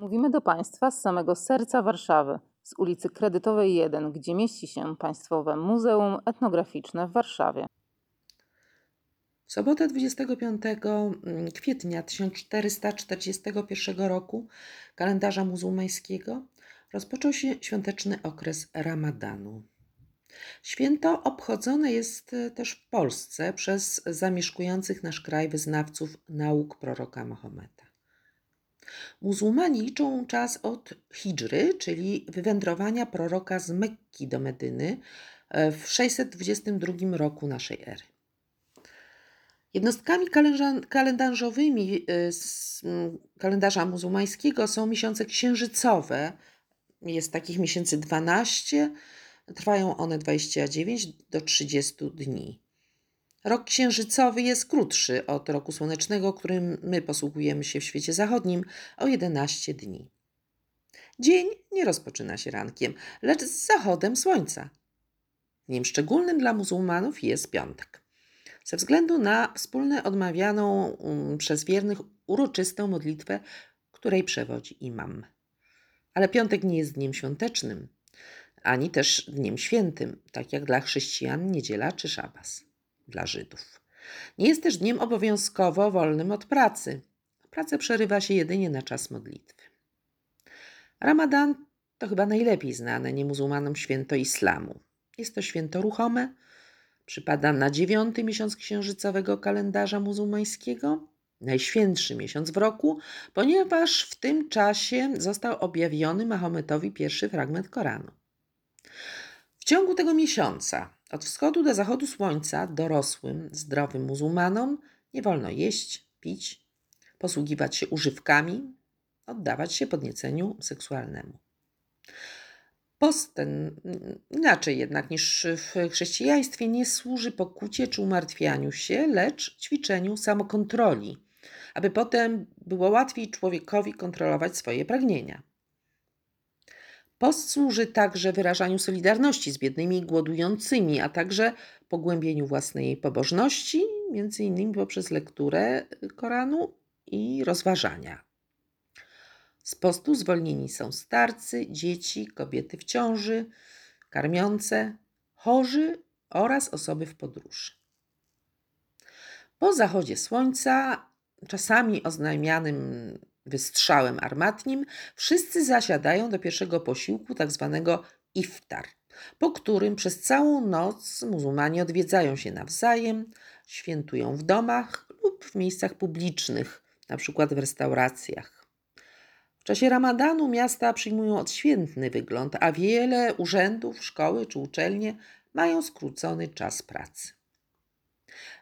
Mówimy do Państwa z samego serca Warszawy, z ulicy Kredytowej 1, gdzie mieści się Państwowe Muzeum Etnograficzne w Warszawie. W sobotę 25 kwietnia 1441 roku kalendarza muzułmańskiego rozpoczął się świąteczny okres Ramadanu. Święto obchodzone jest też w Polsce przez zamieszkujących nasz kraj wyznawców nauk proroka Mahometa. Muzułmanie liczą czas od hijry, czyli wywędrowania proroka z Mekki do Medyny e, w 622 roku naszej ery. Jednostkami kalendarzowymi e, kalendarza muzułmańskiego są miesiące księżycowe. Jest takich miesięcy 12, trwają one 29 do 30 dni. Rok księżycowy jest krótszy od roku słonecznego, którym my posługujemy się w świecie zachodnim, o 11 dni. Dzień nie rozpoczyna się rankiem, lecz z zachodem słońca. Dniem szczególnym dla muzułmanów jest piątek. Ze względu na wspólnie odmawianą um, przez wiernych uroczystą modlitwę, której przewodzi imam. Ale piątek nie jest dniem świątecznym, ani też dniem świętym, tak jak dla chrześcijan niedziela czy szabas dla Żydów. Nie jest też dniem obowiązkowo wolnym od pracy. Pracę przerywa się jedynie na czas modlitwy. Ramadan to chyba najlepiej znane niemuzułmanom święto islamu. Jest to święto ruchome, przypada na dziewiąty miesiąc księżycowego kalendarza muzułmańskiego, najświętszy miesiąc w roku, ponieważ w tym czasie został objawiony Mahometowi pierwszy fragment Koranu. W ciągu tego miesiąca od wschodu do zachodu słońca dorosłym, zdrowym muzułmanom nie wolno jeść, pić, posługiwać się używkami, oddawać się podnieceniu seksualnemu. Post ten, inaczej jednak niż w chrześcijaństwie, nie służy pokucie czy umartwianiu się, lecz ćwiczeniu samokontroli, aby potem było łatwiej człowiekowi kontrolować swoje pragnienia. Post służy także wyrażaniu solidarności z biednymi i głodującymi, a także pogłębieniu własnej pobożności, między innymi poprzez lekturę Koranu i rozważania. Z postu zwolnieni są starcy, dzieci, kobiety w ciąży, karmiące, chorzy oraz osoby w podróży. Po zachodzie słońca, czasami oznajmianym wystrzałem armatnim, wszyscy zasiadają do pierwszego posiłku, tak zwanego iftar, po którym przez całą noc muzułmanie odwiedzają się nawzajem, świętują w domach lub w miejscach publicznych, np. w restauracjach. W czasie ramadanu miasta przyjmują odświętny wygląd, a wiele urzędów, szkoły czy uczelnie mają skrócony czas pracy.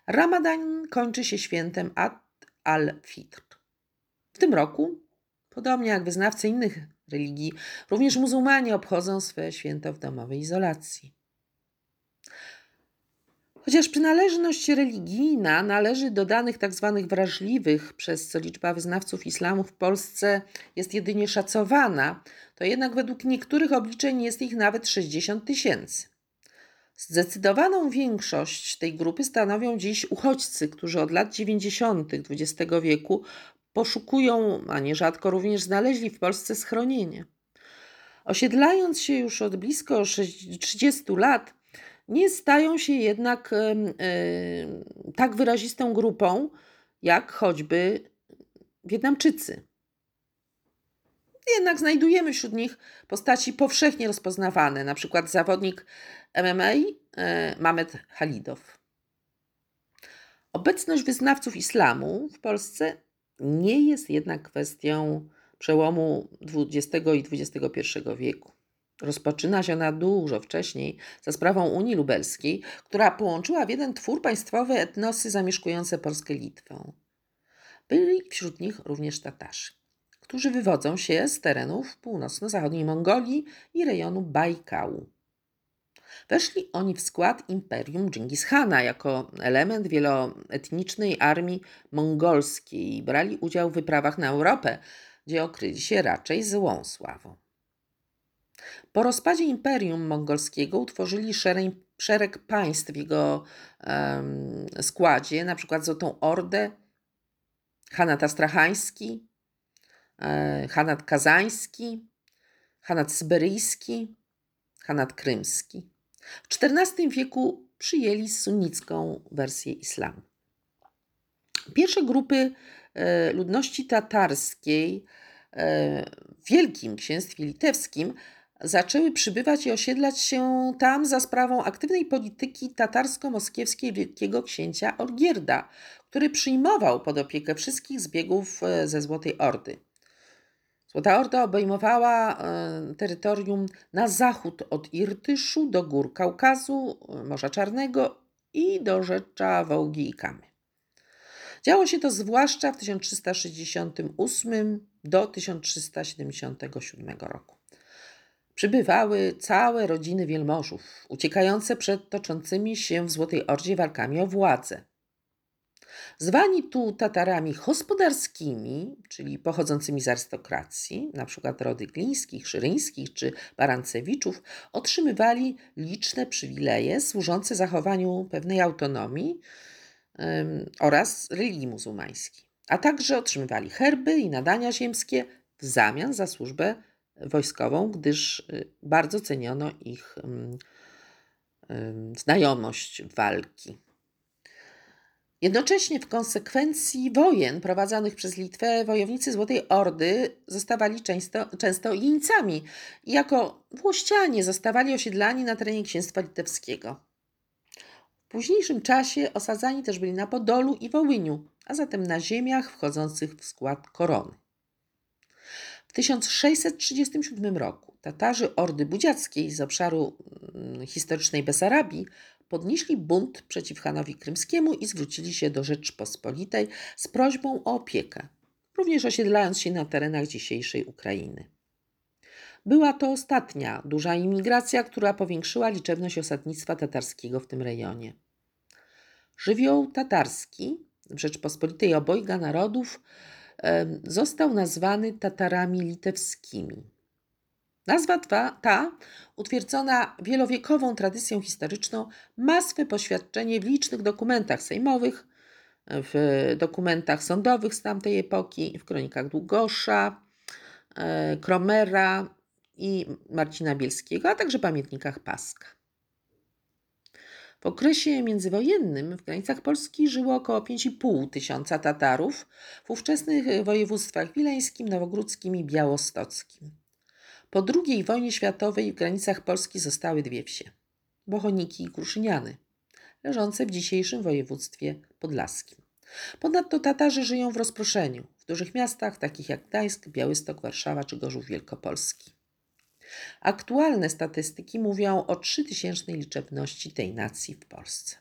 Ramadan kończy się świętem Ad al-Fitr. W tym roku, podobnie jak wyznawcy innych religii, również muzułmanie obchodzą swe święto w domowej izolacji. Chociaż przynależność religijna należy do danych tzw. Tak wrażliwych, przez co liczba wyznawców islamu w Polsce jest jedynie szacowana, to jednak według niektórych obliczeń jest ich nawet 60 tysięcy. Zdecydowaną większość tej grupy stanowią dziś uchodźcy, którzy od lat 90. XX wieku poszukują, a nierzadko również znaleźli w Polsce schronienie. Osiedlając się już od blisko 30 lat, nie stają się jednak tak wyrazistą grupą, jak choćby Wietnamczycy. Jednak znajdujemy wśród nich postaci powszechnie rozpoznawane, na przykład zawodnik MMA e, Mamed Halidow. Obecność wyznawców islamu w Polsce nie jest jednak kwestią przełomu XX i XXI wieku. Rozpoczyna się ona dużo wcześniej za sprawą Unii Lubelskiej, która połączyła w jeden twór państwowe etnosy zamieszkujące Polskę Litwą. Byli wśród nich również Tatarzy, którzy wywodzą się z terenów północno-zachodniej Mongolii i rejonu Bajkału. Weszli oni w skład imperium Dżingis Hana jako element wieloetnicznej armii mongolskiej i brali udział w wyprawach na Europę, gdzie okryli się raczej złą sławą. Po rozpadzie imperium mongolskiego utworzyli szereg, szereg państw w jego um, składzie, na przykład Złotą Ordę, Hanat Astrachański, e, Hanat Kazański, Hanat Syberyjski, Hanat Krymski. W XIV wieku przyjęli sunnicką wersję islamu. Pierwsze grupy e, ludności tatarskiej e, w Wielkim Księstwie Litewskim zaczęły przybywać i osiedlać się tam za sprawą aktywnej polityki tatarsko-moskiewskiej wielkiego księcia Olgierda, który przyjmował pod opiekę wszystkich zbiegów e, ze Złotej Ordy. Złota Orda obejmowała e, terytorium na zachód od Irtyszu do gór Kaukazu, e, Morza Czarnego i do rzecza Wołgi i Kamy. Działo się to zwłaszcza w 1368 do 1377 roku. Przybywały całe rodziny wielmożów, uciekające przed toczącymi się w Złotej Ordzie walkami o władzę. Zwani tu Tatarami gospodarskimi, czyli pochodzącymi z arystokracji, np. rody Glińskich, Szyryńskich czy Barancewiczów, otrzymywali liczne przywileje służące zachowaniu pewnej autonomii ym, oraz religii muzułmańskiej, a także otrzymywali herby i nadania ziemskie w zamian za służbę wojskową, gdyż y, bardzo ceniono ich ym, ym, znajomość walki. Jednocześnie w konsekwencji wojen prowadzonych przez Litwę wojownicy Złotej Ordy zostawali często, często jeńcami i jako włościanie zostawali osiedlani na terenie księstwa litewskiego. W późniejszym czasie osadzani też byli na Podolu i Wołyniu, a zatem na ziemiach wchodzących w skład korony. W 1637 roku Tatarzy Ordy Budziackiej z obszaru mm, historycznej Besarabii podnieśli bunt przeciw Hanowi Krymskiemu i zwrócili się do Rzeczpospolitej z prośbą o opiekę, również osiedlając się na terenach dzisiejszej Ukrainy. Była to ostatnia duża imigracja, która powiększyła liczebność osadnictwa tatarskiego w tym rejonie. Żywioł tatarski w Rzeczpospolitej obojga narodów został nazwany Tatarami litewskimi. Nazwa ta, utwierdzona wielowiekową tradycją historyczną, ma swe poświadczenie w licznych dokumentach sejmowych, w dokumentach sądowych z tamtej epoki, w kronikach Długosza, e, Kromera i Marcina Bielskiego, a także pamiętnikach Paska. W okresie międzywojennym w granicach Polski żyło około 5,5 tysiąca Tatarów w ówczesnych województwach wileńskim, nowogródzkim i białostockim. Po II wojnie światowej w granicach Polski zostały dwie wsie Bochoniki i Kruszyniany, leżące w dzisiejszym województwie podlaskim. Ponadto Tatarzy żyją w rozproszeniu w dużych miastach takich jak Gdańsk, Białystok, Warszawa czy Gorzów Wielkopolski. Aktualne statystyki mówią o 3000 liczebności tej nacji w Polsce.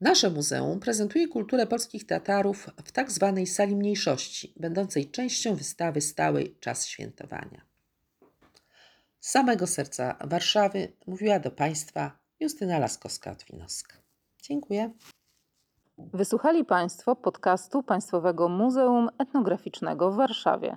Nasze muzeum prezentuje kulturę polskich Tatarów w tak zwanej sali mniejszości, będącej częścią wystawy stałej Czas Świętowania. Z samego serca Warszawy mówiła do Państwa Justyna Laskowska-Otwinowska. Dziękuję. Wysłuchali Państwo podcastu Państwowego Muzeum Etnograficznego w Warszawie.